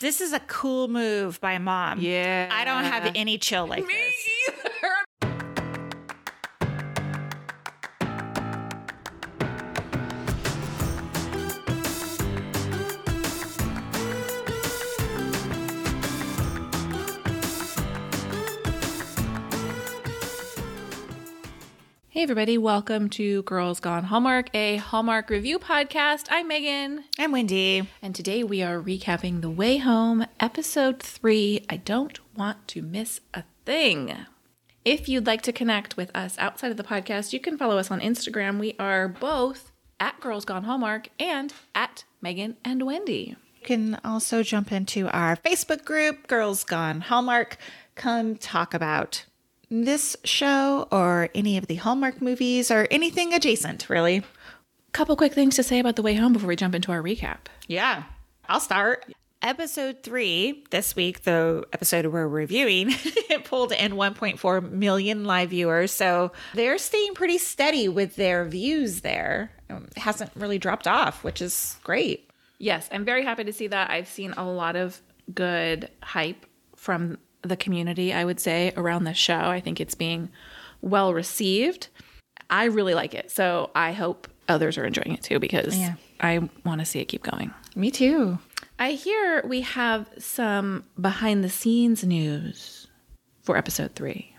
This is a cool move by mom. Yeah. I don't have any chill like Me this. Hey, everybody, welcome to Girls Gone Hallmark, a Hallmark review podcast. I'm Megan, I'm Wendy. and today we are recapping The Way Home, episode three. I don't want to miss a thing. If you'd like to connect with us outside of the podcast, you can follow us on Instagram. We are both at Girls Gone Hallmark and at Megan and Wendy. You can also jump into our Facebook group, Girls Gone Hallmark. Come talk about this show or any of the Hallmark movies or anything adjacent, really. Couple quick things to say about The Way Home before we jump into our recap. Yeah, I'll start. Episode three this week, the episode we're reviewing, it pulled in 1.4 million live viewers. So they're staying pretty steady with their views there. Um, It hasn't really dropped off, which is great. Yes, I'm very happy to see that. I've seen a lot of good hype from the community, I would say, around this show. I think it's being well received. I really like it. So I hope others are enjoying it too because Yeah. I want to see it keep going. Me too. I hear we have some behind the scenes news for episode three,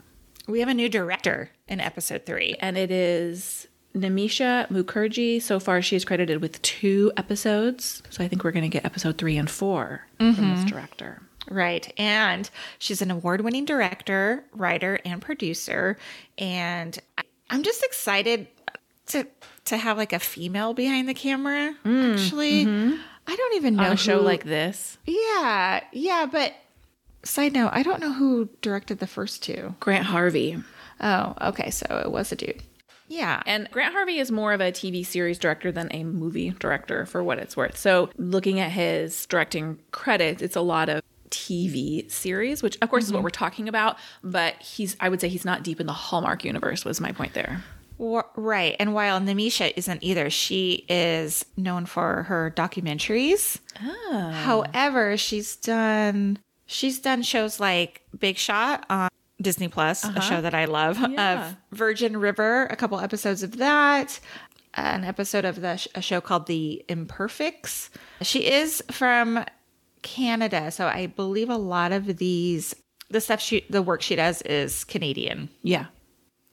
We have a new director in episode three. and it is Nimisha Mukerji. So far, she is credited with two episodes. So I think we're going to get episode three and 4 from this mm-hmm. director. Right. And she's an award winning director, writer, and producer. And I'm just excited to to have like a female behind the camera. Mm, actually, mm-hmm. I don't even know On a show like this, Yeah, yeah, but side note, I don't know who directed the first two. Grant Harvey. Oh, okay, so it was a dude. Yeah. And Grant Harvey is more of a TV series director than a movie director for what it's worth. So, looking at his directing credits, it's a lot of TV series, which of course is what mm-hmm. we're talking about, but he's I would say he's not deep in the Hallmark universe was my point there. Right. And while Nimisha isn't either, she is known for her documentaries. Ah. However, she's done she's done shows like Big Shot on Disney Plus, a uh-huh. show that I love, Yeah. of Virgin River, a couple episodes of that, an episode of the sh- a show called The Imperfects. She is from Canada, so I believe a lot of these the stuff she the work she does is Canadian. Yeah.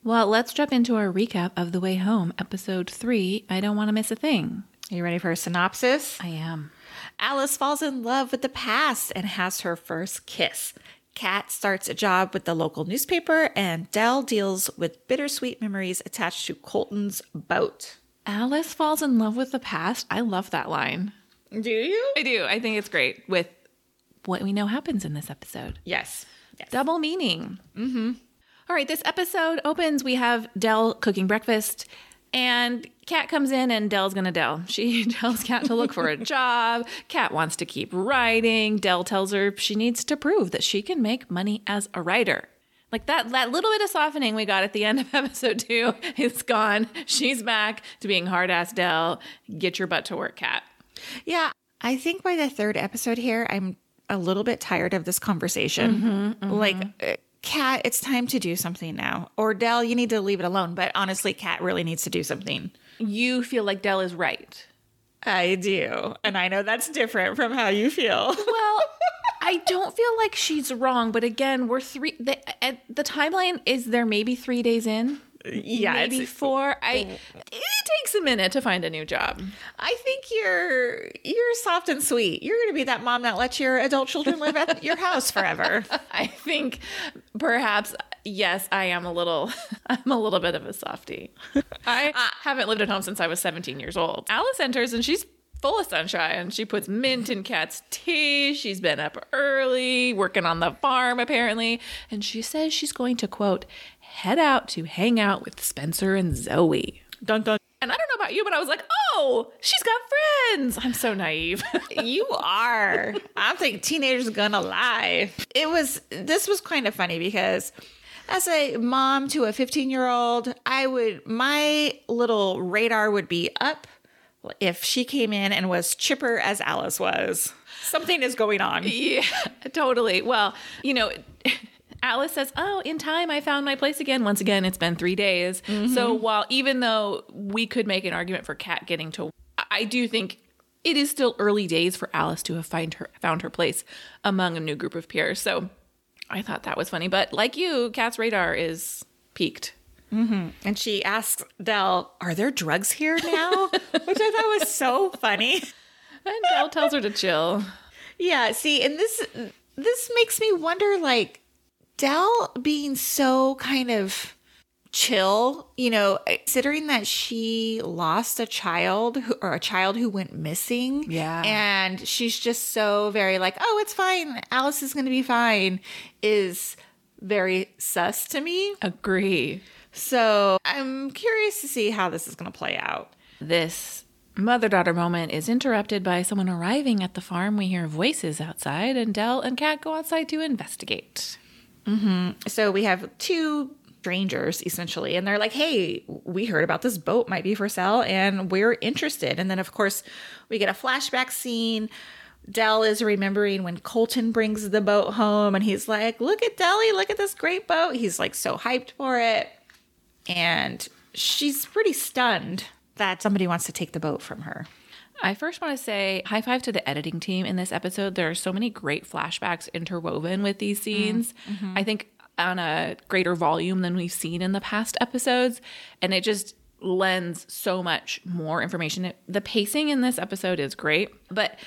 Well, let's jump into our recap of The Way Home, episode 3. I don't want to miss a thing. Are you ready for a synopsis? I am. Alice falls in love with the past and has her first kiss. Kat starts a job with the local newspaper, and Del deals with bittersweet memories attached to Colton's boat. Alice falls in love with the past. I love that line. Do you? I do. I think it's great with what we know happens in this episode. Yes. yes. Double meaning. Mm-hmm. All right, this episode opens. We have Del cooking breakfast, and Kat comes in, and Del's gonna Del. She tells Kat to look for a job. Kat wants to keep writing. Del tells her she needs to prove that she can make money as a writer. Like that, that little bit of softening we got at the end of episode two is gone. She's back to being hard ass Del. Get your butt to work, Kat. Yeah. I think by the third episode here, I'm a little bit tired of this conversation. Mm-hmm, mm-hmm. Like, uh, Kat, it's time to do something now. Or Del, you need to leave it alone. But honestly, Kat really needs to do something. You feel like Del is right. I do. And I know that's different from how you feel. Well, I don't feel like she's wrong, but again, we're three. The, the timeline is there maybe three days in, yeah, maybe four. I it takes a minute to find a new job. I think you're you're soft and sweet. You're going to be that mom that lets your adult children live at your house forever. I think perhaps yes, I am a little. I'm a little bit of a softie. I haven't lived at home since I was 17 years old. Alice enters and she's full of sunshine. She puts mint in Kat's tea. She's been up early, working on the farm apparently, and she says she's going to quote head out to hang out with Spencer and Zoe. Dun dun. And I don't know about you, but I was like, oh, she's got friends. I'm so naive. You are. I think teenagers are gonna lie. It was. This was kind of funny because. As a mom to a 15 year old, I would, my little radar would be up if she came in and was chipper as Alice was. Something is going on. Yeah, totally. Well, you know, Alice says, Oh, in time, I found my place again. Once again, it's been three days. Mm-hmm. So while even though we could make an argument for Kat getting to, I do think it is still early days for Alice to have find her found her place among a new group of peers. So I thought that was funny. But like you, Kat's radar is peaked. Mm-hmm. And she asks Del, Are there drugs here now? Which I thought was so funny. And Del tells her to chill. Yeah, see, and this this makes me wonder like Del being so kind of chill, you know, considering that she lost a child who, or a child who went missing. Yeah. And she's just so very like, "Oh, it's fine. Alice is going to be fine." is very sus to me. Agree. So, I'm curious to see how this is going to play out. This mother daughter moment is interrupted by someone arriving at the farm. We hear voices outside, and Del and Kat go outside to investigate. Mm-hmm. So we have two strangers essentially, and they're like, "Hey, we heard about this boat might be for sale, and we're interested." And then, of course, we get a flashback scene. Del is remembering when Colton brings the boat home, and he's like, "Look at Deli! Look at this great boat!" He's like so hyped for it, and she's pretty stunned that somebody wants to take the boat from her. I first want to say high five to the editing team in this episode. There are so many great flashbacks interwoven with these mm, scenes. Mm-hmm. I think on a greater volume than we've seen in the past episodes. And it just lends so much more information. It- the pacing in this episode is great. But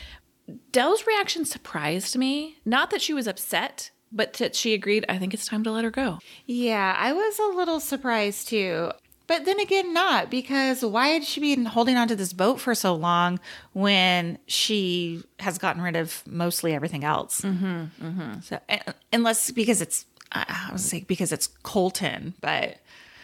Del's reaction surprised me. Not that she was upset, but that she agreed, I think it's time to let her go. Yeah, I was a little surprised too. But then again, not because why had she been holding onto this boat for so long when she has gotten rid of mostly everything else? Mm-hmm, mm-hmm. So, unless because it's, I was say because it's Colton, but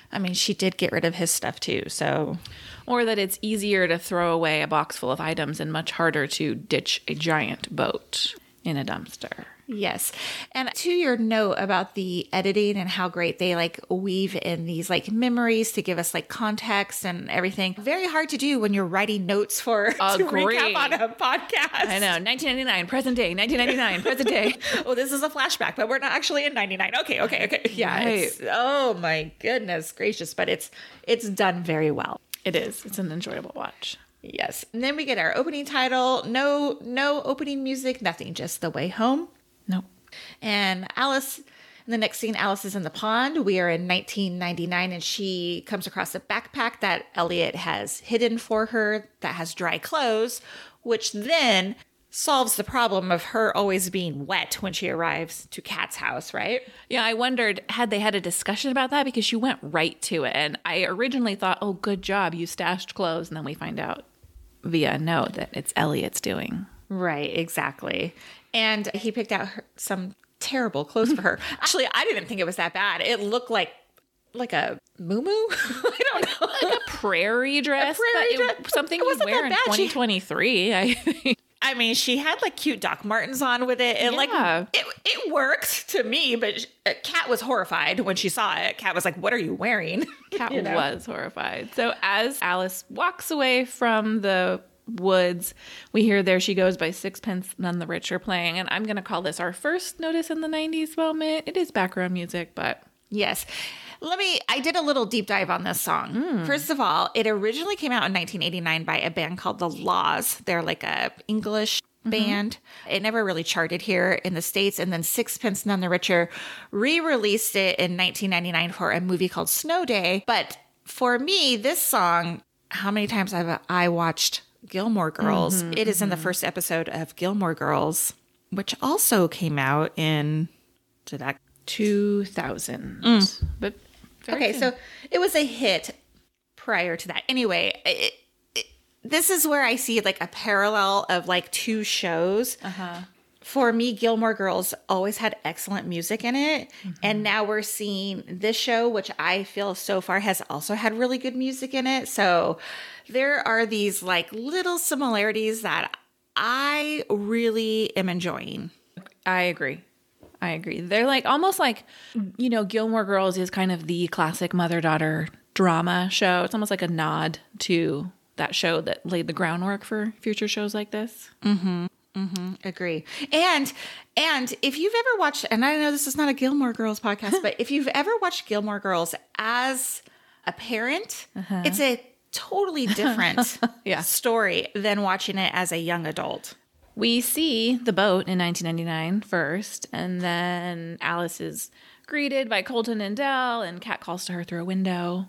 I mean, she did get rid of his stuff too. So, Or that it's easier to throw away a box full of items and much harder to ditch a giant boat in a dumpster. Yes. And to your note about the editing and how great they like weave in these like memories to give us like context and everything. Very hard to do when you're writing notes for to recap on a podcast. I know, 1999, present day, 1999, present day. Oh, this is a flashback, but we're not actually in 99. Okay, okay, okay. Yeah. Right. Oh my goodness gracious, but it's it's done very well. It is. It's an enjoyable watch. Yes. And then we get our opening title. No no opening music, nothing, just the way home. No. And Alice, in the next scene, Alice is in the pond. We are in 1999, and she comes across a backpack that Elliot has hidden for her that has dry clothes, which then solves the problem of her always being wet when she arrives to Kat's house, right? Yeah, I wondered had they had a discussion about that because she went right to it. And I originally thought, oh, good job, you stashed clothes. And then we find out via a note that it's Elliot's doing. Right, exactly. And he picked out her, some terrible clothes for her. Actually, I didn't think it was that bad. It looked like like a moo I don't know. Like a prairie dress, prairie but it- dress. something It you wear in bad. She- 2023. I. I mean, she had like cute Doc Martens on with it. Like Yeah. it, it worked to me, but uh, Kat was horrified when she saw it. Kat was like, "What are you wearing?" Kat You know? was horrified. So as Alice walks away from the woods, we hear "There She Goes" by Sixpence None the Richer playing, and I'm going to call this our first notice in the '90s moment. It is background music, but Yes. Let me I did a little deep dive on this song. Hmm. First of all, it originally came out in 1989 by a band called The La's. They're like a English mm-hmm. band. It never really charted here in the states and then Sixpence None the Richer re-released it in 1999 for a movie called Snow Day. But for me, this song, how many times have I watched Gilmore Girls? Mm-hmm, it is in the mm-hmm. first episode of Gilmore Girls, which also came out in did that 2000. Mm. But Okay, soon. so it was a hit prior to that. Anyway, it, it, this is where I see like a parallel of like two shows. Uh-huh. For me, Gilmore Girls always had excellent music in it. Mm-hmm. And now we're seeing this show, which I feel so far has also had really good music in it. So there are these like little similarities that I really am enjoying. I agree. I agree. They're like almost like, you know, Gilmore Girls is kind of the classic mother daughter drama show. It's almost like a nod to that show that laid the groundwork for future shows like this. Mm-hmm. Mm-hmm, agree. And and if you've ever watched, and I know this is not a Gilmore Girls podcast, but if you've ever watched Gilmore Girls as a parent, uh-huh. it's a totally different Yeah. story than watching it as a young adult. We see the boat in 1999 first, and then Alice is greeted by Colton and Del, and Kat calls to her through a window.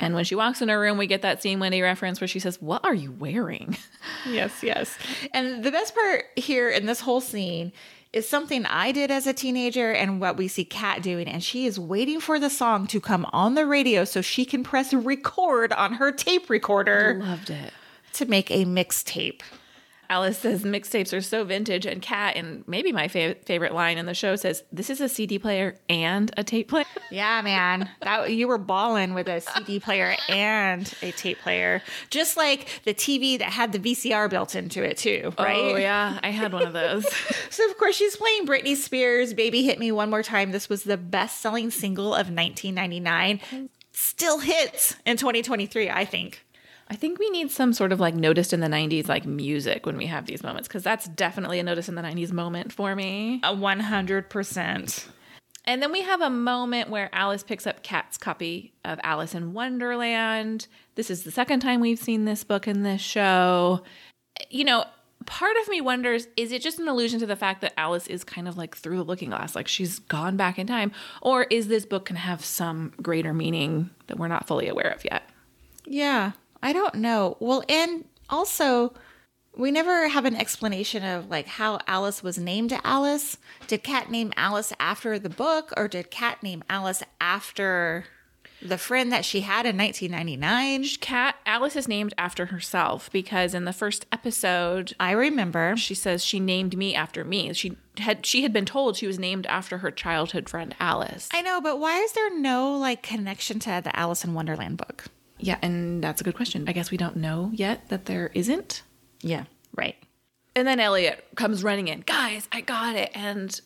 And when she walks in her room, we get that scene Wendy reference where she says, What are you wearing? Yes, yes. And the best part here in this whole scene is something I did as a teenager and what we see Kat doing. And she is waiting for the song to come on the radio so she can press record on her tape recorder I Loved it. to make a mixtape. Alice says mixtapes are so vintage, and Kat, and maybe my fa- favorite line in the show says, This is a CD player and a tape player. Yeah, man. That you were balling with a CD player and a tape player. Just like the TV that had the VCR built into it too, oh, right? Oh, yeah. I had one of those. So of course she's playing Britney Spears Baby Hit Me One More Time. This was the best-selling single of 1999. Still hits in 2023, I think. I think we need some sort of like noticed in the 90s, like music when we have these moments, because that's definitely a notice in the 90s moment for me. A 100%. And then we have a moment where Alice picks up Kat's copy of Alice in Wonderland. This is the second time we've seen this book in this show. You know, part of me wonders is it just an allusion to the fact that Alice is kind of like through the looking glass, like she's gone back in time? Or is this book can have some greater meaning that we're not fully aware of yet? Yeah, I don't know. Well, and also, we never have an explanation of like how Alice was named Alice. Did Kat name Alice after the book, or did Kat name Alice after the friend that she had in 1999? Kat Alice is named after herself because in the first episode I remember. she says she named me after me. She had she had been told she was named after her childhood friend Alice. I know, but why is there no like connection to the Alice in Wonderland book? Yeah, and that's a good question. I guess we don't know yet that there isn't. Yeah, right. And then Elliot comes running in. Guys, I got it. And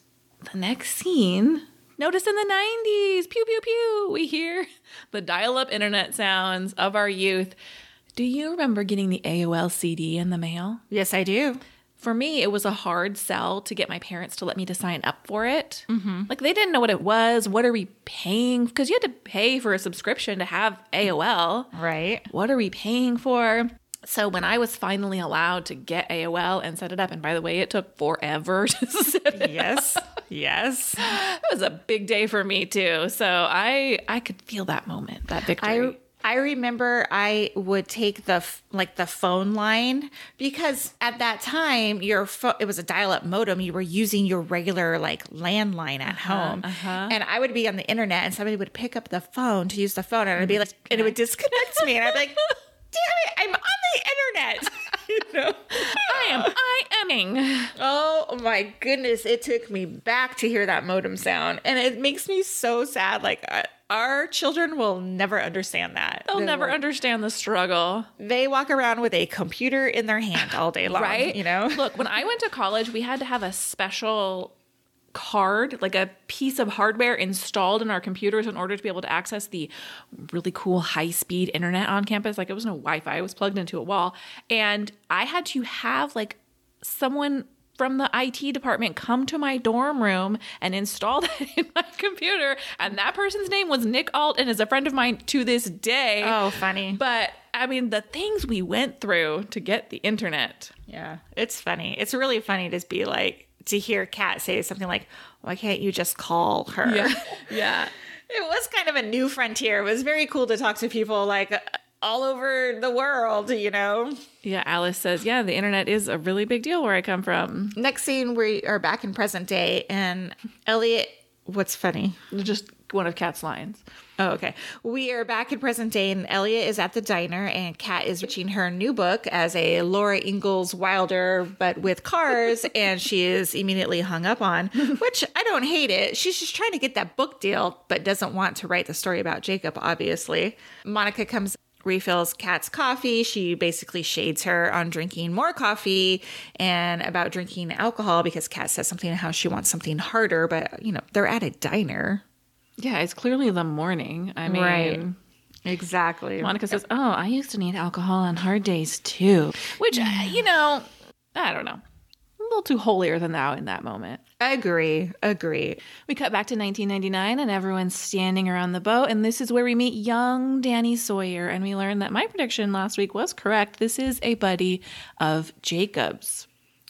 the next scene, notice in the 90s, pew, pew, pew, we hear the dial up internet sounds of our youth. Do you remember getting the AOL CD in the mail? Yes, I do. For me, it was a hard sell to get my parents to let me to sign up for it. Mm-hmm. Like they didn't know what it was. What are we paying? Because you had to pay for a subscription to have AOL. Right. What are we paying for? So when I was finally allowed to get AOL and set it up, and by the way, it took forever to set it. Yes. yes. It was a big day for me too. So I I could feel that moment, that victory. I I remember I would take the f- like the phone line because at that time your phone it was a dial-up modem you were using your regular like landline at uh-huh, home uh-huh. and I would be on the internet and somebody would pick up the phone to use the phone and I'd be like mm-hmm. and it would disconnect me and I'd be like damn it I'm on the internet you know I am I aming. Oh my goodness, it took me back to hear that modem sound. And it makes me so sad. Like, our children will never understand that. They'll They never understand the struggle. They walk around with a computer in their hand all day long, right? You know? Look, when I went to college, we had to have a special card, like a piece of hardware installed in our computers in order to be able to access the really cool high speed internet on campus. Like it was no Wi Fi, it was plugged into a wall. And I had to have like someone from the IT department come to my dorm room and install that in my computer. And that person's name was Nick Alt and is a friend of mine to this day. Oh, funny. But I mean, the things we went through to get the internet. Yeah, it's funny. It's really funny to be like, to hear Kat say something like, why can't you just call her? Yeah. yeah. It was kind of a new frontier. It was very cool to talk to people like all over the world, you know? Yeah. Alice says, yeah, the internet is a really big deal where I come from. Next scene, we are back in present day, and Elliot. What's funny? Just one of Kat's lines. Oh, okay. We are back in present day, and Elliot is at the diner, and Kat is reaching her new book as a Laura Ingalls Wilder, but with cars, and she is immediately hung up on, which I don't hate it. She's just trying to get that book deal, but doesn't want to write the story about Jacob, obviously. Monica comes refills Kat's coffee. She basically shades her on drinking more coffee and about drinking alcohol because Kat says something how she wants something harder, but you know, they're at a diner. Yeah. It's clearly the morning. I mean, Right. Exactly. Monica says, "Oh, I used to need alcohol on hard days too," which you know, I don't know, little too holier than thou in that moment. Agree. Agree. We cut back to 1999 and everyone's standing around the boat. And this is where we meet young Danny Sawyer. And we learn that my prediction last week was correct. This is a buddy of Jacob's.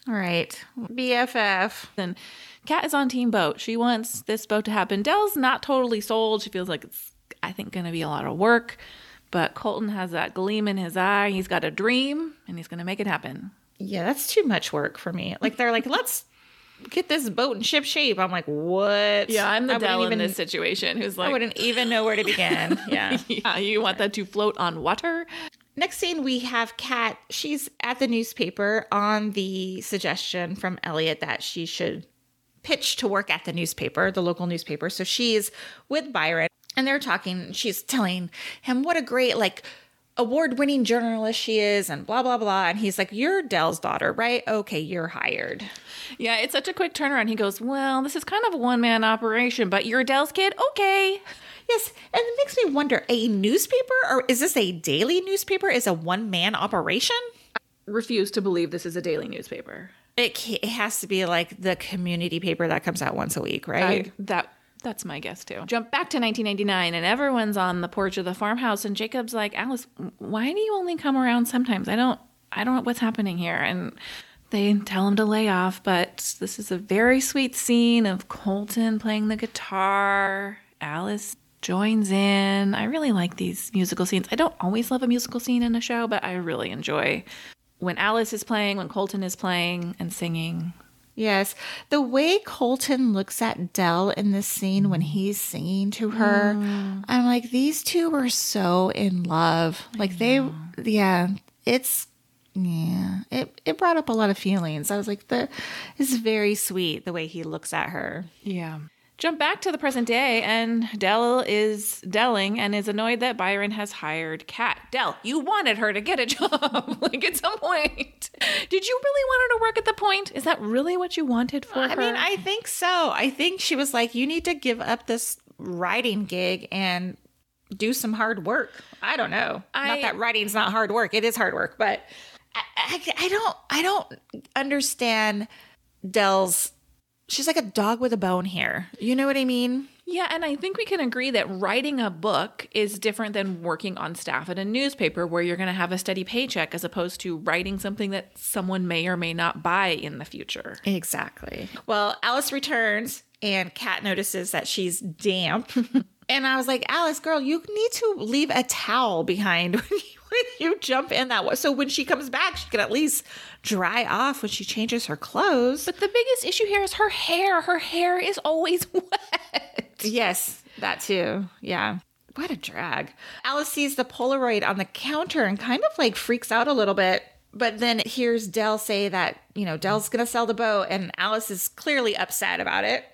All right. BFF. And Kat is on Team Boat. She wants this boat to happen. Del's not totally sold. She feels like it's, I think, going to be a lot of work. But Colton has that gleam in his eye. He's got a dream and he's going to make it happen. Yeah, that's too much work for me. Like they're like, let's get this boat in ship shape. I'm like, what? Yeah, I'm the Del in this situation who's like, I wouldn't even know where to begin. Yeah. yeah, you want that to float on water? Next scene, we have Kat. She's at the newspaper on the suggestion from Elliot that she should pitch to work at the newspaper, the local newspaper. So she's with Byron and they're talking. She's telling him what a great, like, award winning journalist she is and blah, blah, blah. And he's like, You're Del's daughter, right? Okay, you're hired. Yeah, it's such a quick turnaround. He goes, Well, this is kind of a one man operation, but you're Del's kid? Okay. Yes, and it makes me wonder a newspaper or is this a daily newspaper? Is a one man operation? I Refuse to believe this is a daily newspaper. It, it has to be like the community paper that comes out once a week, right? I, that that's my guess too. Jump back to 1999, and everyone's on the porch of the farmhouse, and Jacob's like, Alice, why do you only come around sometimes? I don't, I don't know what's happening here. And they tell him to lay off, but this is a very sweet scene of Colton playing the guitar. Alice joins in. I really like these musical scenes. I don't always love a musical scene in a show, but I really enjoy when Alice is playing, when Colton is playing and singing. Yes. The way Colton looks at Del in this scene when he's singing to her, mm. I'm like, these two were so in love. Like they, yeah, it's, yeah, it, it brought up a lot of feelings. I was like, the, it's very sweet the way he looks at her. Yeah. Jump back to the present day, and Del is Delling and is annoyed that Byron has hired Kat. Del, you wanted her to get a job, like at some point. Did you really want her to work at the point? Is that really what you wanted for I her? I mean, I think so. I think she was like, you need to give up this writing gig and do some hard work. I don't know. I- not that writing's not hard work. It is hard work, but I, I, I don't I don't understand Del's she's like a dog with a bone here. You know what I mean? Yeah, and I think we can agree that writing a book is different than working on staff at a newspaper where you're going to have a steady paycheck as opposed to writing something that someone may or may not buy in the future. Exactly. Well, Alice returns and Kat notices that she's damp. and I was like, Alice, girl, you need to leave a towel behind when you, when you jump in that way. So when she comes back, she can at least dry off when she changes her clothes. But the biggest issue here is her hair. Her hair is always wet. yes, that too. Yeah. What a drag. Alice sees the Polaroid on the counter and kind of like freaks out a little bit. But then hears Del say that, you know, Del's going to sell the boat, and Alice is clearly upset about it.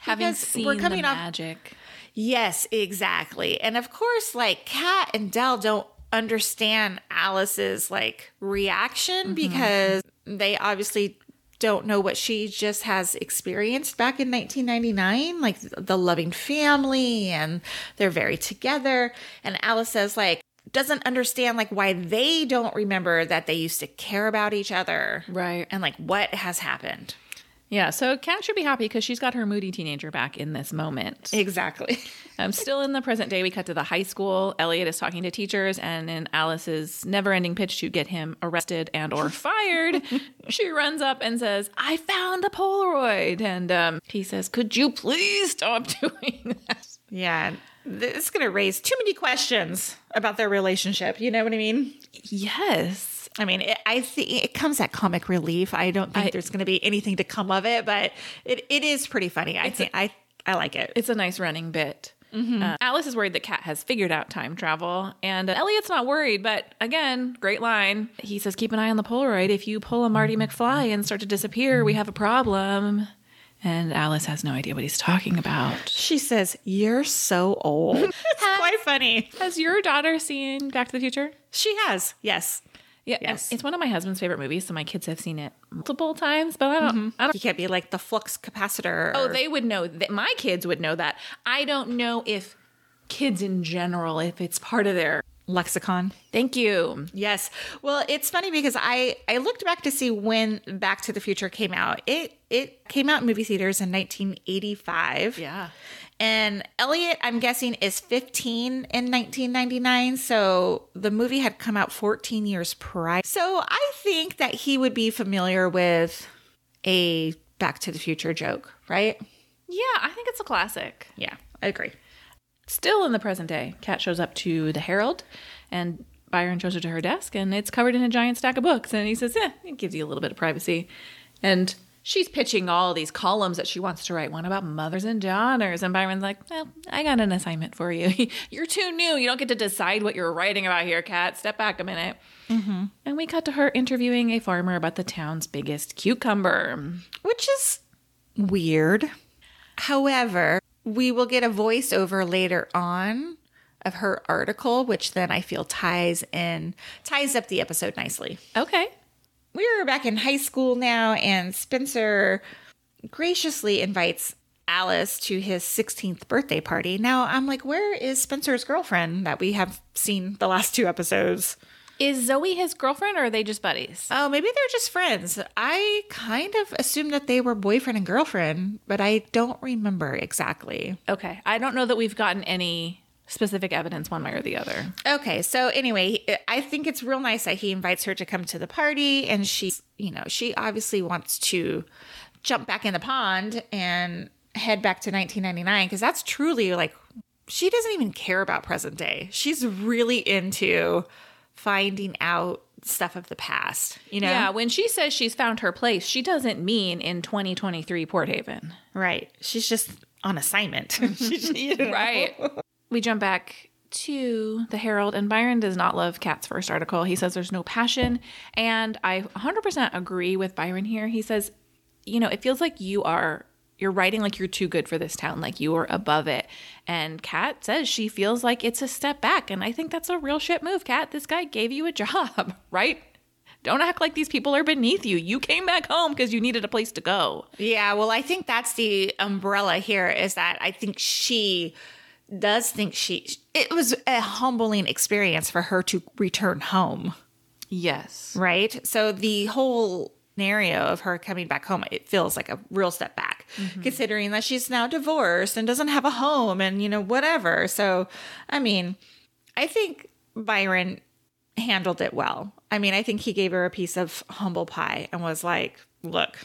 Having Because seen we're coming the off- magic. Yes, exactly. And of course, like Kat and Del don't understand Alice's like reaction mm-hmm. because they obviously don't know what she just has experienced back in 1999 like the loving family and they're very together. And Alice says like doesn't understand like why they don't remember that they used to care about each other Right. and like what has happened Yeah, so Kat should be happy because she's got her moody teenager back in this moment. exactly I'm still in the present day. We cut to the high school. Elliot is talking to teachers, and in Alice's never-ending pitch to get him arrested and or fired, she runs up and says, "I found the Polaroid." And um, he says, "Could you please stop doing that?" Yeah, this is going to raise too many questions about their relationship. You know what I mean? Yes. I mean, it, I see it comes at comic relief. I don't think I- there's going to be anything to come of it, but it, it is pretty funny. I think I I like it. It's a nice running bit. Uh, Alice is worried that Kat has figured out time travel, and uh, Elliot's not worried. But again, great line. He says, "Keep an eye on the Polaroid. If you pull a Marty McFly and start to disappear, we have a problem." And Alice has no idea what he's talking about. She says, "You're so old." it's quite funny. Has your daughter seen Back to the Future? She has, yes. Yeah, Yes. it's one of my husband's favorite movies, so my kids have seen it multiple times. But I don't. Mm-hmm. I don't. You can't be like the flux capacitor. Oh, they would know that. My kids would know that. I don't know if kids in general if it's part of their Lexicon. Thank you. Yes. Well, it's funny because I I looked back to see when Back to the Future came out. It it came out in movie theaters in 1985. Yeah. And Elliot, I'm guessing, is 15 in 1999. So the movie had come out 14 years prior. So I think that he would be familiar with a Back to the Future joke, right? Yeah, I think it's a classic. Yeah, I agree. Still in the present day, Kat shows up to the Herald and Byron shows her to her desk and it's covered in a giant stack of books. And he says, Yeah, it gives you a little bit of privacy. And she's pitching all these columns that she wants to write one about mothers and daughters. And Byron's like, Well, I got an assignment for you. you're too new. You don't get to decide what you're writing about here, Kat. Step back a minute. Mm-hmm. And we cut to her interviewing a farmer about the town's biggest cucumber. Which is weird. However, we will get a voiceover later on of her article, which then I feel ties in ties up the episode nicely. Okay. We're back in high school now, and Spencer graciously invites Alice to his 16th birthday party. Now I'm like, where is Spencer's girlfriend that we have seen the last two episodes? Is Zoe his girlfriend or are they just buddies? Oh, maybe they're just friends. I kind of assumed that they were boyfriend and girlfriend, but I don't remember exactly. Okay. I don't know that we've gotten any specific evidence one way or the other. Okay, so anyway, I think it's real nice that he invites her to come to the party, and she, you know, she obviously wants to jump back in the pond and head back to 1999 because that's truly like she doesn't even care about present day. She's really into finding out stuff of the past, you know? Yeah, when she says she's found her place, she doesn't mean in 2023 Port Haven. Right. She's just on assignment. She's, you know? Right. We jump back to the Herald, and Byron does not love Kat's first article. He says there's no passion. And I 100% agree with Byron here. He says, you know, it feels like you are. You're writing like you're too good for this town, like you are above it. And Kat says she feels like it's a step back. And I think that's a real shit move, Kat. This guy gave you a job, right? Don't act like these people are beneath you. You came back home because you needed a place to go. Yeah, well, I think that's the umbrella here is that I think she does think she it was a humbling experience for her to return home, Yes. right? So the whole scenario of her coming back home, it feels like a real step back, mm-hmm. considering that she's now divorced and doesn't have a home and you know whatever. So, I mean, I think Byron handled it well. I mean, I think he gave her a piece of humble pie and was like, "Look,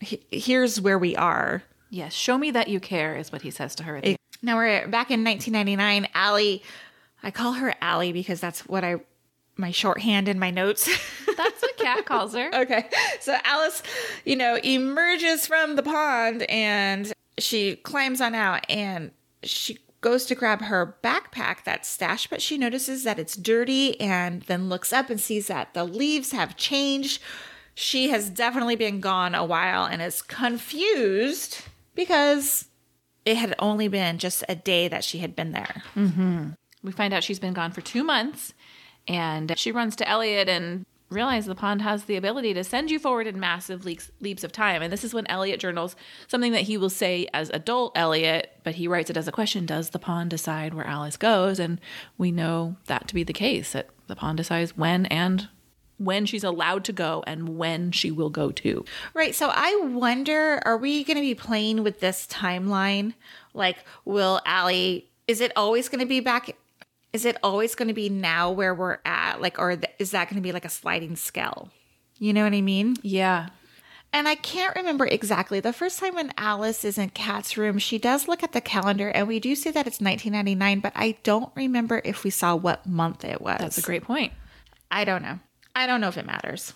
he- here's where we are." Yes. Show me that you care, is what he says to her. at the Now we're back in 1999. Allie, I call her Allie because that's what I my shorthand in my notes. That's what Kat calls her. okay. So Alice, you know, emerges from the pond and she climbs on out and she goes to grab her backpack that's stashed, but she notices that it's dirty and then looks up and sees that the leaves have changed. She has definitely been gone a while and is confused because it had only been just a day that she had been there. Mm-hmm. We find out she's been gone for two months, and she runs to Elliot and realizes the pond has the ability to send you forward in massive leaps, leaps of time. And this is when Elliot journals something that he will say as adult Elliot, but he writes it as a question Does the pond decide where Alice goes? And we know that to be the case, that the pond decides when and when she's allowed to go and when she will go to. Right. So I wonder, are we going to be playing with this timeline? Like, will Allie, is it always going to be back? Is it always going to be now where we're at? Like, or th- is that going to be like a sliding scale? You know what I mean? Yeah. And I can't remember exactly. The first time when Alice is in Kat's room, she does look at the calendar and we do see that it's 1999, but I don't remember if we saw what month it was. That's a great point. I don't know. I don't know if it matters.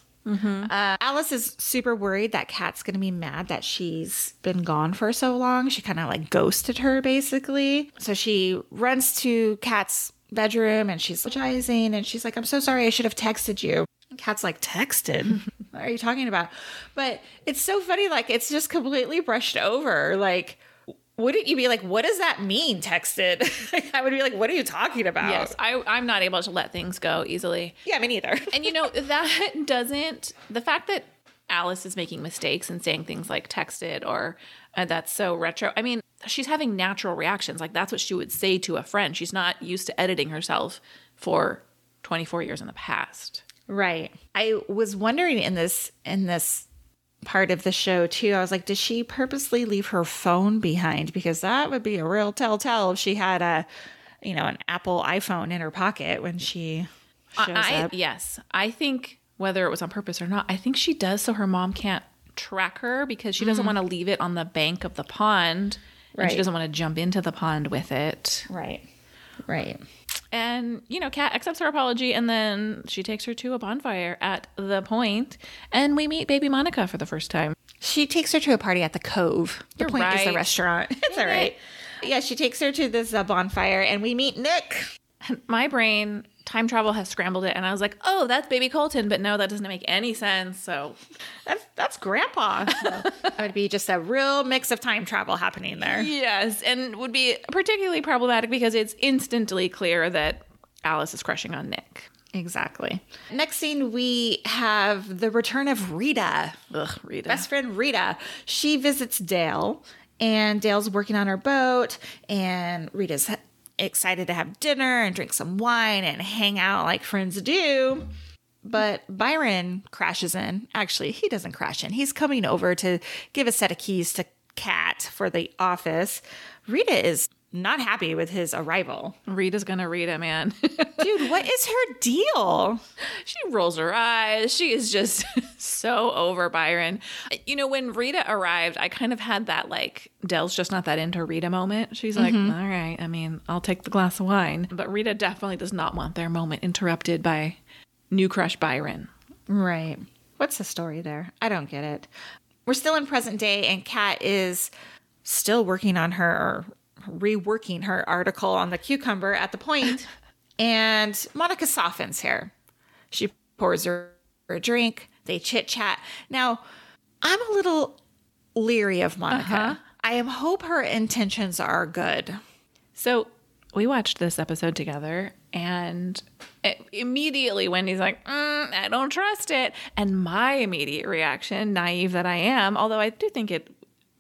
Uh, Alice is super worried that Kat's going to be mad that she's been gone for so long. She kind of like ghosted her basically. So she runs to Kat's bedroom and she's apologizing and she's like, I'm so sorry. I should have texted you. And Kat's like, texted? what are you talking about? But it's so funny. Like, it's just completely brushed over. Like, wouldn't you be like, what does that mean, texted? I would be like, what are you talking about? Yes, I, I'm not able to let things go easily. Yeah, me neither. And you know, that doesn't, the fact that Alice is making mistakes and saying things like texted or uh, that's so retro. I mean, she's having natural reactions. Like that's what she would say to a friend. She's not used to editing herself for 24 years in the past. Right. I was wondering in this in this part of the show too. I was like, did she purposely leave her phone behind? Because that would be a real telltale if she had a, you know, an Apple iPhone in her pocket when she shows I, up. yes, I think whether it was on purpose or not, I think she does so her mom can't track her because she doesn't mm. want to leave it on the bank of the pond. And Right. she doesn't want to jump into the pond with it. Right. Right. And, you know, Kat accepts her apology and then she takes her to a bonfire at the point, And we meet baby Monica for the first time. She takes her to a party at the Cove. The You're point is the restaurant. It's all right. Yeah, she takes her to this uh, bonfire, and we meet Nick. My brain, time travel has scrambled it. And I was like, oh, that's baby Colton. But no, that doesn't make any sense. So That's that's Grandpa. that would be just a real mix of time travel happening there. Yes, and would be particularly problematic because it's instantly clear that Alice is crushing on Nick. Exactly. Next scene, we have the return of Rita. Ugh, Rita. Best friend Rita. She visits Dale, and Dale's working on her boat, and Rita's excited to have dinner and drink some wine and hang out like friends do. But Byron crashes in. Actually, he doesn't crash in. He's coming over to give a set of keys to Kat for the office. Rita is not happy with his arrival. Rita's gonna Rita, man. Dude, what is her deal? she rolls her eyes. She is just so over Byron. You know, when Rita arrived, I kind of had that like Del's just not that into Rita moment. She's like, Mm-hmm. "All right, I mean, I'll take the glass of wine. But Rita definitely does not want their moment interrupted by new crush Byron. Right. What's the story there? I don't get it. We're still in present day, and Kat is still working on her reworking her article on the cucumber at the point, and Monica softens here. She pours her a drink. They chit chat. Now, I'm a little leery of Monica. I am hope her intentions are good. So we watched this episode together, and it, immediately Wendy's like, mm, "I don't trust it," and my immediate reaction, naive that I am, although I do think it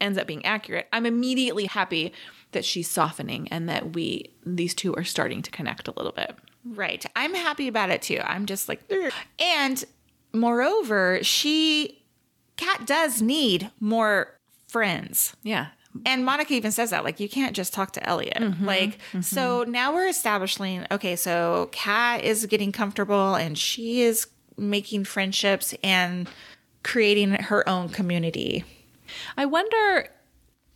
ends up being accurate, I'm immediately happy that she's softening and that we these two are starting to connect a little bit. Right. I'm happy about it too. I'm just like, "Ugh." and moreover, she, Kat does need more friends. Yeah. And Monica even says that, like, you can't just talk to Elliot. Mm-hmm. like, mm-hmm. so now we're establishing, okay, so Kat is getting comfortable and she is making friendships and creating her own community. I wonder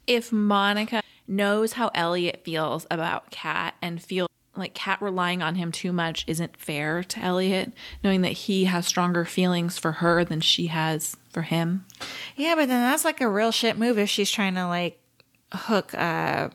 if Monica knows how Elliot feels about Kat and feel like Kat relying on him too much isn't fair to Elliot, knowing that he has stronger feelings for her than she has for him. Yeah, but then that's like a real shit move if she's trying to, like, hook uh,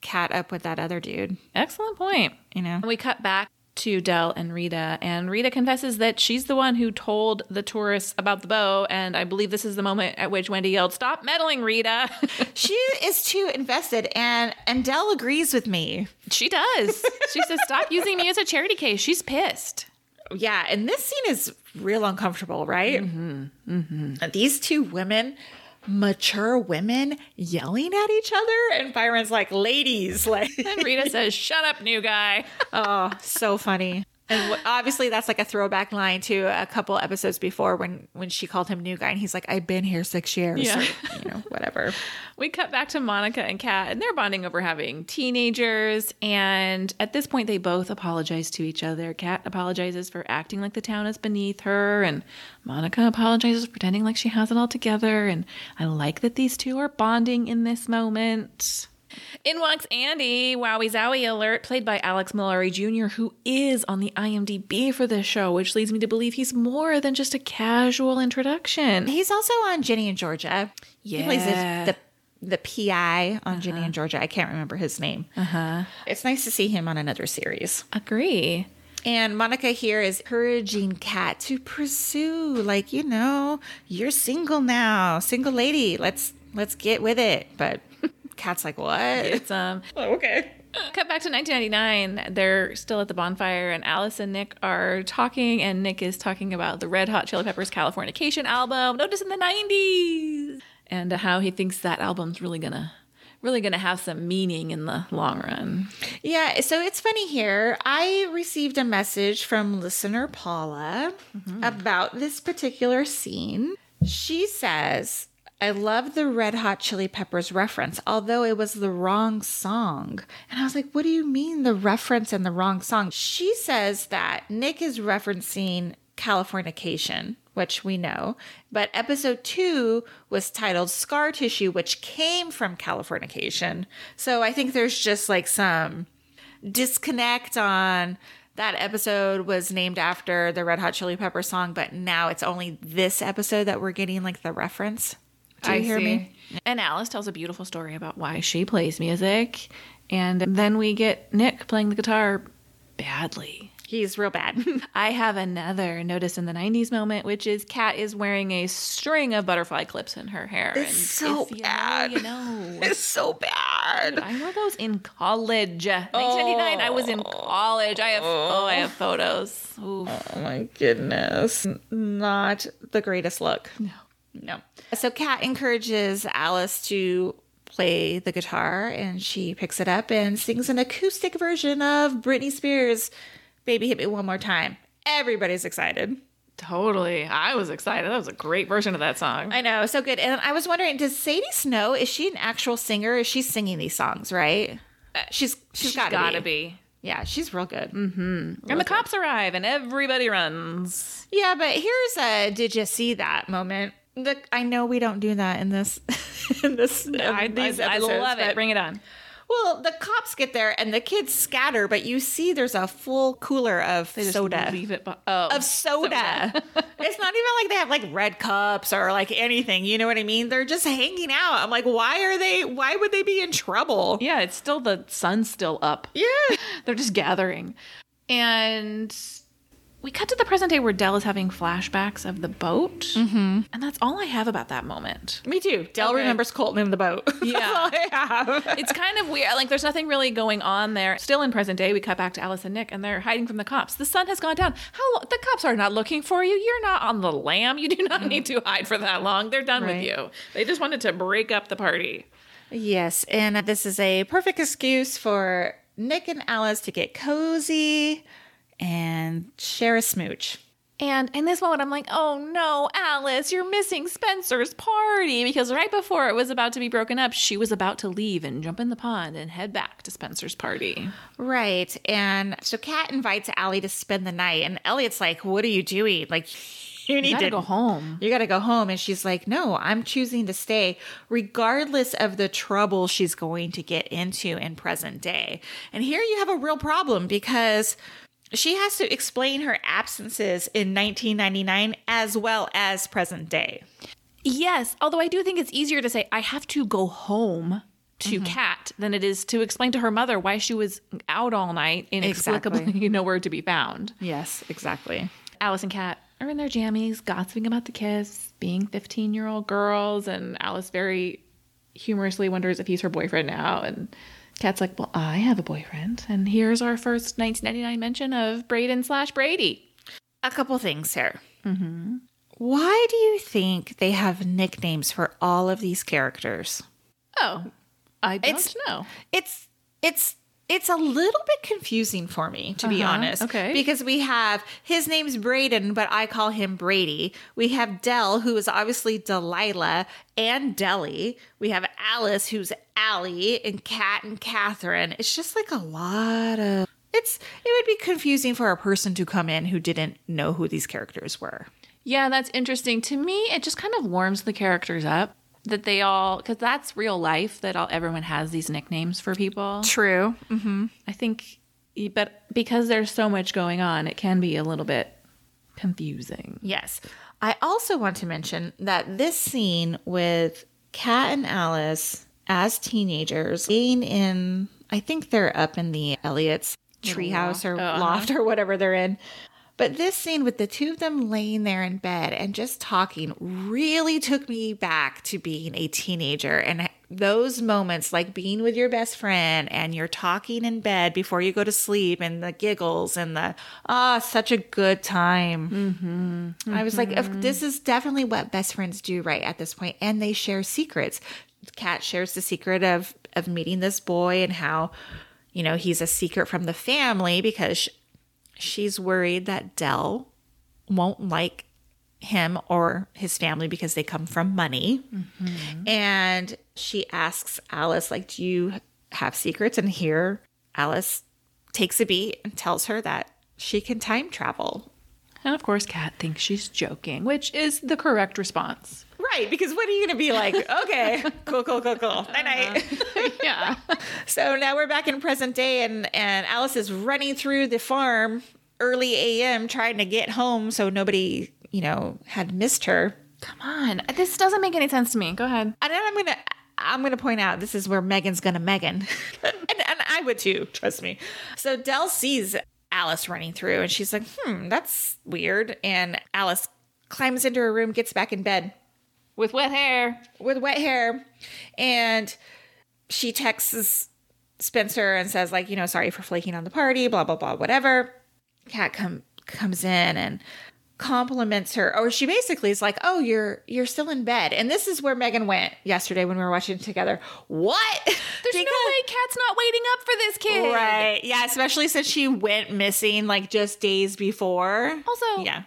Kat up with that other dude, Excellent point. you know? We cut back to Del and Rita, and Rita confesses that she's the one who told the tourists about the bow. And I believe this is the moment at which Wendy yelled, Stop meddling, Rita. She is too invested, and and Del agrees with me. she does. She says, Stop using me as a charity case. She's pissed. Yeah, and this scene is real uncomfortable, right? Mm-hmm. These two women, mature women, yelling at each other, and Byron's like, "Ladies, like, And Rita says, Shut up, new guy. oh, so funny." And obviously, that's like a throwback line to a couple episodes before when when she called him new guy, and he's like, "I've been here six years," Yeah. or, you know, whatever. We cut back to Monica and Kat, and they're bonding over having teenagers. And at this point, they both apologize to each other. Kat apologizes for acting like the town is beneath her, and Monica apologizes for pretending like she has it all together. And I like that these two are bonding in this moment. In walks Andy, Wowie Zowie alert, played by Alex Mallari Jr., who is on the IMDb for this show, which leads me to believe he's more than just a casual introduction. He's also on Ginny and Georgia. Yeah. He plays the, the the PI on Ginny and Georgia. I can't remember his name. Uh-huh. It's nice to see him on another series. Agree. And Monica here is encouraging Kat to pursue, like, you know, you're single now, single lady. Let's let's get with it. But Kat's like, what? It's um Oh, okay. Cut back to 1999. They're still at the bonfire, and Alice and Nick are talking, and Nick is talking about the Red Hot Chili Peppers Californication album, notice in the 90s, and how he thinks that album's really gonna, really gonna have some meaning in the long run. Yeah, so it's funny here. I received a message from listener Paula about this particular scene. She says, I love the Red Hot Chili Peppers reference, although it was the wrong song. And I was like, what do you mean the reference and the wrong song? She says that Nick is referencing Californication, which we know, but episode two was titled Scar Tissue, which came from Californication. So I think there's just like some disconnect on that episode was named after the Red Hot Chili Pepper song, but now it's only this episode that we're getting like the reference. Do you hear me? And Alice tells a beautiful story about why she plays music, and then we get Nick playing the guitar badly. He's real bad. I have another notice in the 90s moment, which is Kat is wearing a string of butterfly clips in her hair. It's so you bad. Know, you know. it's so bad. I wore those in college. Oh. 1999, I was in oh. college. I have oh, I have photos. Oof. Oh my goodness. Not the greatest look. No. No. So Kat encourages Alice to play the guitar and she picks it up and sings an acoustic version of Britney Spears' Baby Hit Me One More Time. Everybody's excited. Totally. I was excited. That was a great version of that song. I know, so good. And I was wondering, does Sadie Snow, is she an actual singer? Is she singing these songs, right? She's she's gotta, gotta be. be. Yeah, she's real good. mm-hmm And the cops arrive and everybody runs. Yeah, but here's a did you see that moment? The, I know we don't do that in this in this I, these I- I love it. Bring it on. Well, the cops get there and the kids scatter, but you see there's a full cooler of soda. Leave it. bu- Oh, Of soda. it's not even like they have like red cups or like anything. You know what I mean? They're just hanging out. I'm like, why are they, why would they be in trouble? Yeah, it's still the sun's still up. Yeah. They're just gathering. And we cut to the present day where Del is having flashbacks of the boat. Mm-hmm. And that's all I have about that moment. Me too. Del Okay. remembers Colton in the boat. Yeah. That's all I have. It's kind of weird. Like, there's nothing really going on there. Still in present day, we cut back to Alice and Nick, and they're hiding from the cops. The sun has gone down. How lo- The cops are not looking for you. You're not on the lam. You do not need to hide for that long. They're done with you. They just wanted to break up the party. Yes, and this is a perfect excuse for Nick and Alice to get cozy and share a smooch. And in this moment, I'm like, oh no, Alice, you're missing Spencer's party. Because right before it was about to be broken up, she was about to leave and jump in the pond and head back to Spencer's party. Right. And so Kat invites Allie to spend the night, and Elliot's like, What are you doing? Like, you need You to go home. You got to go home. And she's like, No, I'm choosing to stay, regardless of the trouble she's going to get into in present day. And here you have a real problem because she has to explain her absences in 1999 as well as present day. Yes, although I do think it's easier to say, I have to go home to mm-hmm. Kat than it is to explain to her mother why she was out all night, inexplicably Exactly. nowhere to be found. Yes, exactly. Alice and Kat are in their jammies, gossiping about the kiss, being 15 year old girls, and Alice very humorously wonders if he's her boyfriend now. And Kat's like, Well, I have a boyfriend. And here's our first 1999 mention of Braden slash Brady. A couple things here. Mm-hmm. Why do you think they have nicknames for all of these characters? Oh, I don't It's- know. it's it's it's a little bit confusing for me to be Uh-huh, honest okay. because we have his name's braden but i call him brady. We have dell who is obviously delilah and deli. We have alice who's allie and kat and catherine. It's just like a lot of it's it would be confusing for a person to come in who didn't know who these characters were. Yeah, that's interesting. To me, it just kind of warms the characters up that they all, because that's real life that all, everyone has these nicknames for people. true mm-hmm. I think, but because there's so much going on, it can be a little bit confusing. Yes. I also want to mention that this scene with Kat and Alice as teenagers being in, I think they're up in the Elliot's treehouse or oh, uh-huh. loft or whatever they're in. But this scene with the two of them laying there in bed and just talking really took me back to being a teenager. And those moments like being with your best friend and you're talking in bed before you go to sleep and the giggles and the ah such a good time. Mm-hmm. i was like this is definitely what best friends do right at this point and they share secrets. Kat shares the secret of of meeting this boy and how you know he's a secret from the family because she's worried that dell won't like him or his family because they come from money. Mm-hmm. And she asks Alice, like, do you have secrets? And here Alice takes a beat and tells her that she can time travel. And of course, Kat thinks she's joking, which is the correct response. Right, because what are you going to be like? Okay, cool, cool, cool, cool. Night night. Yeah. So now we're back in present day, and and Alice is running through the farm early a.m. trying to get home, so nobody, you know, had missed her. Come on. This doesn't make any sense to me. Go ahead. And then I'm gonna I'm gonna point out this is where Megan's gonna Megan, and, and I would too. Trust me. So Del sees Alice running through, and she's like, "Hmm, that's weird." And Alice climbs into her room, gets back in bed With wet hair. with wet hair, and she texts Spencer and says, like, you know, sorry for flaking on the party, blah blah blah, whatever. Kat come comes in and compliments her or she basically is like oh you're you're still in bed and this is where megan went yesterday when we were watching it together what There's no way Kat's not waiting up for this kid. right yeah especially since she went missing like just days before Also, yeah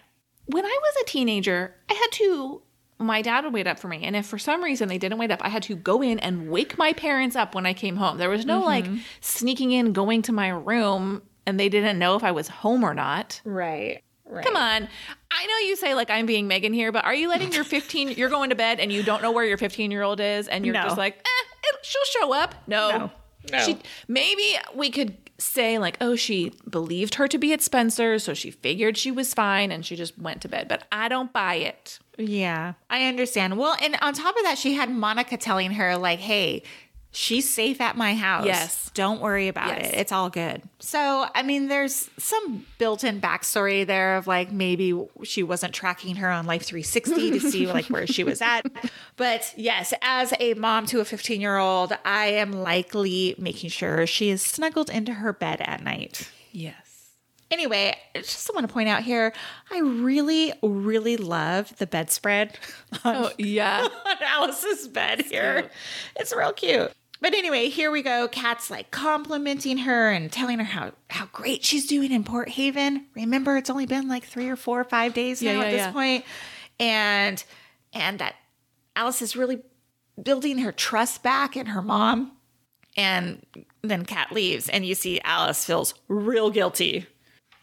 when I was a teenager, I had to. My dad would wait up for me, and if for some reason they didn't wait up, I had to go in and wake my parents up when I came home. There was no like sneaking in, going to my room, and they didn't know if I was home or not. right right Come on. I know you say like I'm being Megan here, but are you letting your 15 you're going to bed and you don't know where your 15 year old is and you're No. just like, eh, it, she'll show up? No. No. No. She maybe we could say like, oh, she believed her to be at Spencer's, so she figured she was fine and she just went to bed. But I don't buy it. Yeah, I understand. Well, and on top of that, she had Monica telling her, like, hey, she's safe at my house. Yes. Don't worry about Yes. it. It's all good. So, I mean, there's some built in backstory there of like maybe she wasn't tracking her on Life 360 to see like where she was at. But yes, as a mom to a 15 year old, I am likely making sure she is snuggled into her bed at night. Yes. Anyway, I just want to point out here, I really, really love the bedspread on, Oh, yeah. on Alice's bed here. It's real cute. But anyway, here we go. Kat's like complimenting her and telling her how how great she's doing in Port Haven. Remember, it's only been like three or four or five days Yeah, now yeah, at this yeah. point. and and that Alice is really building her trust back in her mom. And then Kat leaves, and you see Alice feels real guilty.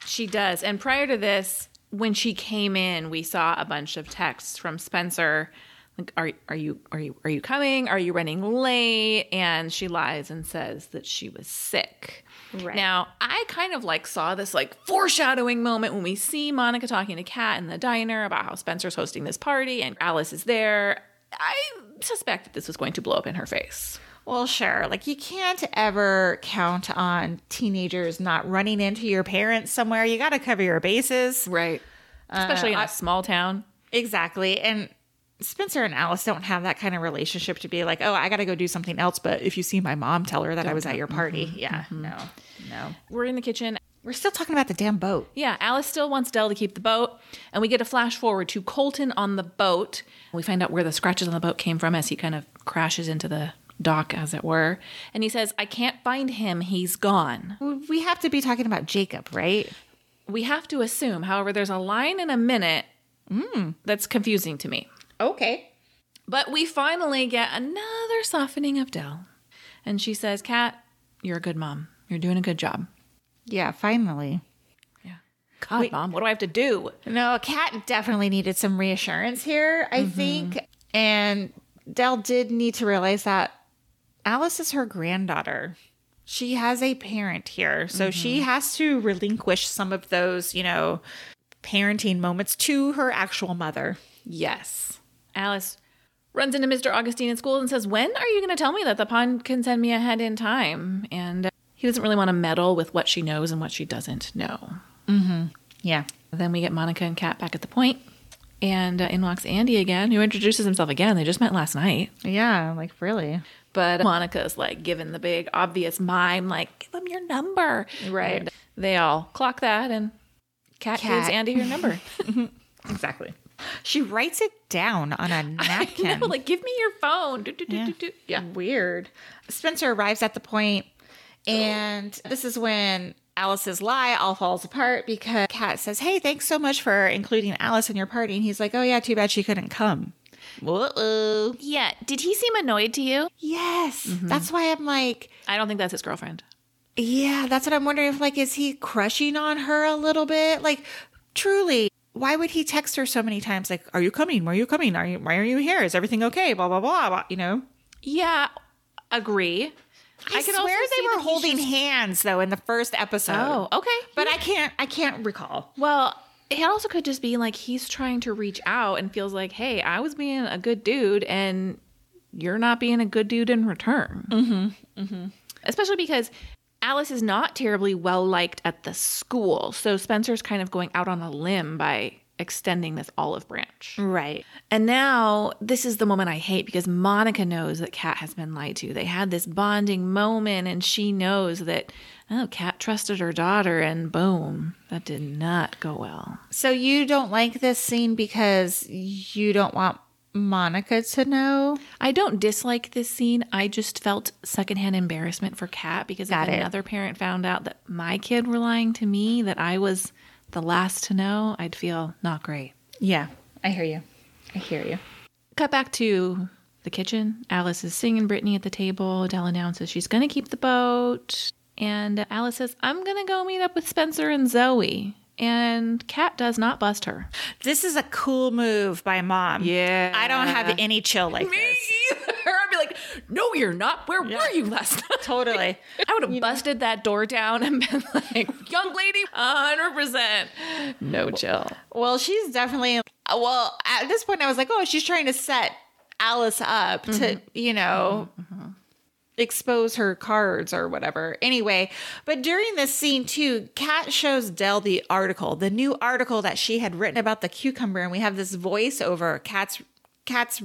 She does. And prior to this, when she came in, we saw a bunch of texts from Spencer. Like, are are you are you are you coming? Are you running late? And she lies and says that she was sick. Right. Now, I kind of like saw this like foreshadowing moment when we see Monica talking to Kat in the diner about how Spencer's hosting this party and Alice is there. I suspect that this was going to blow up in her face. Well, sure. Like you can't ever count on teenagers not running into your parents somewhere. You got to cover your bases. Right. Uh, Especially in a small town. Exactly. And Spencer and Alice don't have that kind of relationship to be like, oh, I got to go do something else. But if you see my mom, tell her that I was at your party. Mm-hmm, yeah. Mm-hmm. No, no. We're in the kitchen. We're still talking about the damn boat. Yeah, Alice still wants Del to keep the boat, and we get a flash forward to Colton on the boat. We find out where the scratches on the boat came from as he kind of crashes into the dock, as it were. And he says, I can't find him, he's gone. We have to be talking about Jacob, right? We have to assume, however, there's a line in a minute hmm, that's confusing to me. Okay. But we finally get another softening of Del. And she says, Kat, you're a good mom. You're doing a good job. Yeah, finally. Yeah. God, mom, what do I have to do? No, Kat definitely needed some reassurance here, I mm-hmm. think. And Del did need to realize that Alice is her granddaughter. She has a parent here. So she has to relinquish some of those, you know, parenting moments to her actual mother. Yes. Alice runs into Mr. Augustine in school and says, When are you going to tell me that the pond can send me ahead in time? And he doesn't really want to meddle with what she knows and what she doesn't know. Yeah. Then we get Monica and Kat back at the point, and uh, in walks Andy again, who introduces himself again. They just met last night. Yeah, like really. But Monica's like giving the big obvious mime, like, give them your number. Right. And they all clock that and Kat, gives Andy her number. Exactly. She writes it down on a napkin. no, like, give me your phone. Do, do, do, do, do. Yeah. Weird. Spencer arrives at the point, and this is when Alice's lie all falls apart because Kat says, Hey, thanks so much for including Alice in your party. And he's like, Oh, yeah, too bad she couldn't come. Whoa. Yeah. Did he seem annoyed to you? Yes. Mm-hmm. That's why I'm like, I don't think that's his girlfriend. Yeah, that's what I'm wondering if like is he crushing on her a little bit? Like truly, why would he text her so many times like are you coming? Where are you coming? Are you why are you here? Is everything okay? blah blah blah, blah you know? Yeah. Agree. I, can swear they were holding just- hands though in the first episode. Oh, okay. But I can't I can't recall. Well, it also could just be like he's trying to reach out and feels like, hey, I was being a good dude and you're not being a good dude in return. Mm-hmm. Mm-hmm. Especially because Alice is not terribly well liked at the school. So Spencer's kind of going out on a limb by extending this olive branch. Right. And now this is the moment I hate because Monica knows that Kat has been lied to. They had this bonding moment and she knows that oh, Kat trusted her daughter and boom, that did not go well. So you don't like this scene because you don't want Monica to know? I don't dislike this scene. I just felt secondhand embarrassment for Kat because Got if it. another parent found out that my kid were lying to me, that I was the last to know, I'd feel not great. Yeah. I hear you. I hear you. Cut back to the kitchen. Alice is singing Britney at the table. Adele announces she's going to keep the boat. And Alice says, I'm going to go meet up with Spencer and Zoe. And Kat does not bust her. This is a cool move by mom. Yeah. I don't have any chill like this. either. I'd be like, no, you're not. Where were you last night? Totally. I would have busted that door down and been like, young lady, 100%. No Jill. Well, she's definitely. Well, at this point, I was like, oh, she's trying to set Alice up to, mm-hmm. you know, mm-hmm. expose her cards or whatever. Anyway, but during this scene, too, Kat shows Del the article, the new article that she had written about the cucumber. And we have this voiceover. Kat's, Kat's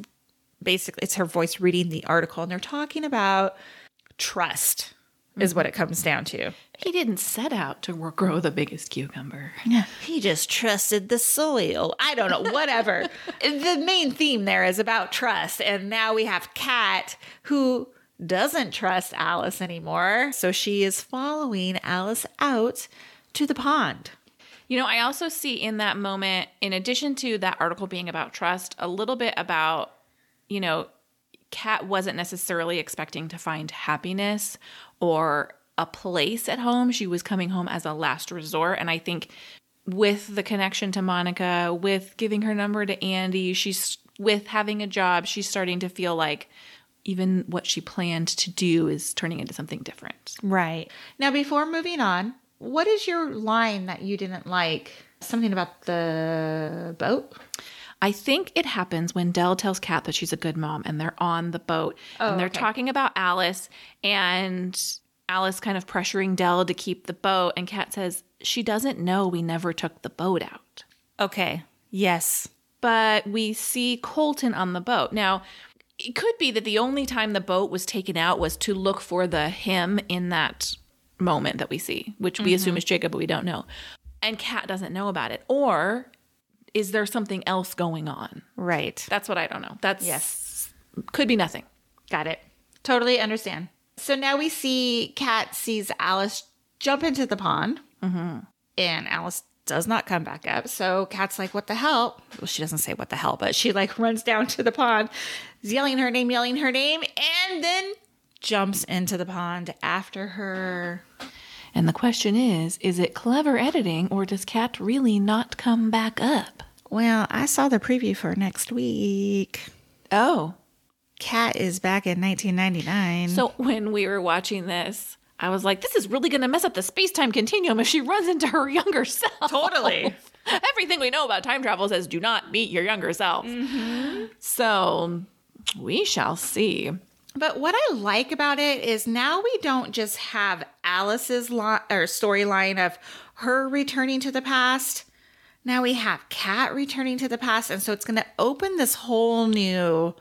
basically, it's her voice reading the article. And they're talking about trust, is what it mm-hmm. comes down to. He didn't set out to grow the biggest cucumber. He just trusted the soil. I don't know, whatever. the main theme there is about trust. And now we have Kat who doesn't trust Alice anymore. So she is following Alice out to the pond. You know, I also see in that moment, in addition to that article being about trust, a little bit about, you know, Kat wasn't necessarily expecting to find happiness or a place at home. She was coming home as a last resort. And I think with the connection to Monica, with giving her number to Andy, she's with having a job, she's starting to feel like even what she planned to do is turning into something different. Right. Now, before moving on, what is your line that you didn't like? Something about the boat? I think it happens when Del tells Kat that she's a good mom and they're on the boat and oh, they're okay. talking about Alice and Alice kind of pressuring Del to keep the boat and Kat says she doesn't know we never took the boat out. Okay. Yes. But we see Colton on the boat. Now, it could be that the only time the boat was taken out was to look for the him in that moment that we see, which we assume mm-hmm. is Jacob, but we don't know. And Kat doesn't know about it. Or is there something else going on? Right. That's what I don't know. That's Yes. could be nothing. Got it. Totally understand. So now we see Kat sees Alice jump into the pond, mm-hmm. and Alice does not come back up. So Kat's like, "What the hell?" Well, she doesn't say "What the hell," but she like runs down to the pond, is yelling her name, yelling her name, and then jumps into the pond after her. And the question is, is it clever editing or does Kat really not come back up? Well, I saw the preview for next week. Oh. Kat is back in 1999. So when we were watching this, I was like, this is really going to mess up the space time continuum if she runs into her younger self. Totally. Everything we know about time travel says do not meet your younger self. Mm-hmm. So we shall see. But what I like about it is now we don't just have Alice's li- or storyline of her returning to the past. Now we have Kat returning to the past, and so it's going to open this whole new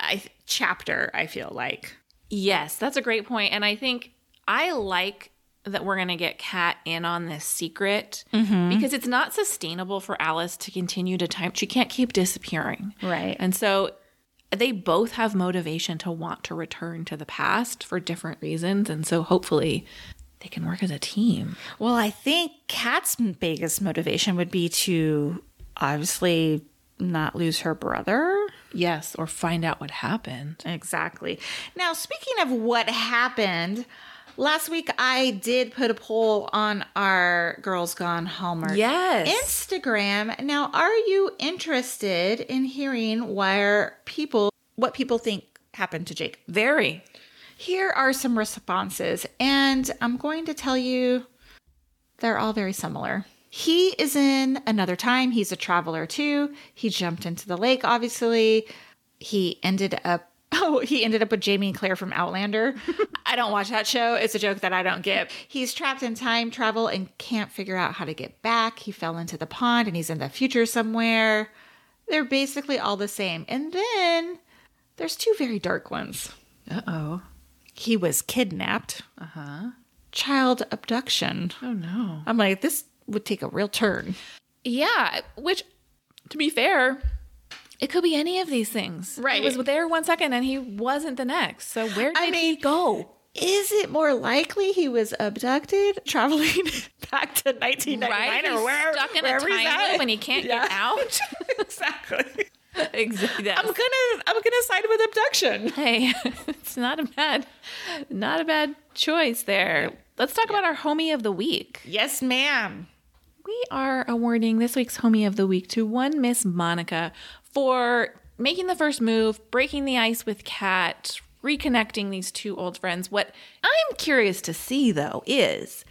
I, chapter. I feel like Yes, that's a great. And I think I like that we're going to get Kat in on this secret mm-hmm. because it's not sustainable for Alice to continue to time. She can't keep disappearing. Right. And so they both have motivation to want to return to the past for different reasons. And so hopefully they can work as a team. Well, I think Kat's biggest motivation would be to obviously not lose her brother. Yes, or find out what happened. Exactly. Now, speaking of what happened, last week I did put a poll on our Girls Gone Hallmark Yes. Instagram. Now, are you interested in hearing where people what people think happened to Jake? Very. Here are some responses, and I'm going to tell you they're all very similar. He is in another time. He's a traveler too. He jumped into the lake, obviously. He ended up Oh, he ended up with Jamie and Claire from Outlander. I don't watch that show. It's a joke that I don't get. He's trapped in time travel and can't figure out how to get back. He fell into the pond and he's in the future somewhere. They're basically all the same. And then there's two very dark ones. Uh oh. He was kidnapped. Uh huh. Child abduction. Oh no. I'm like, this would take a real turn. Yeah, which, to be fair, it could be any of these things. Right. He was there one second and he wasn't the next. So where did I he go? Is it more likely he was abducted, traveling back to 1999 Right? or where, stuck in a wherever he's time loop and he can't Yeah. get out. exactly. exactly. I'm gonna I'm gonna side with abduction. Hey, it's not a bad, not a bad choice there. Let's talk about our homie of the week. Yes, ma'am. We are awarding this week's homie of the week to one Miss Monica for making the first move, breaking the ice with Kat, reconnecting these two old friends. What I'm curious to see though is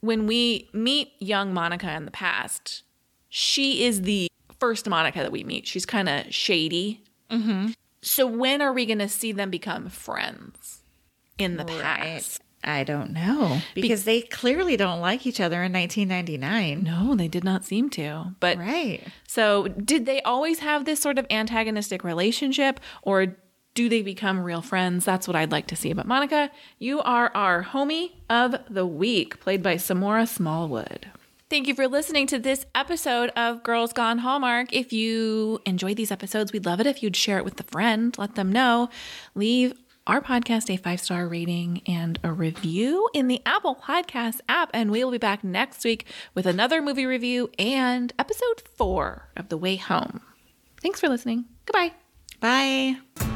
when we meet young Monica in the past, she is the first Monica that we meet. She's kind of shady. Mm-hmm. So when are we going to see them become friends in the past? I don't know because they clearly don't like each other in 1999. No, they did not seem to. But Right. So, did they always have this sort of antagonistic relationship or do they become real friends? That's what I'd like to see. But, Monica, you are our homie of the week, played by Samora Smallwood. Thank you for listening to this episode of Girls Gone Hallmark. If you enjoyed these episodes, we'd love it if you'd share it with a friend, let them know. Leave our podcast a five star rating and a review in the Apple Podcast app. And we will be back next week with another movie review and episode four of The Way Home. Thanks for listening. Goodbye. Bye.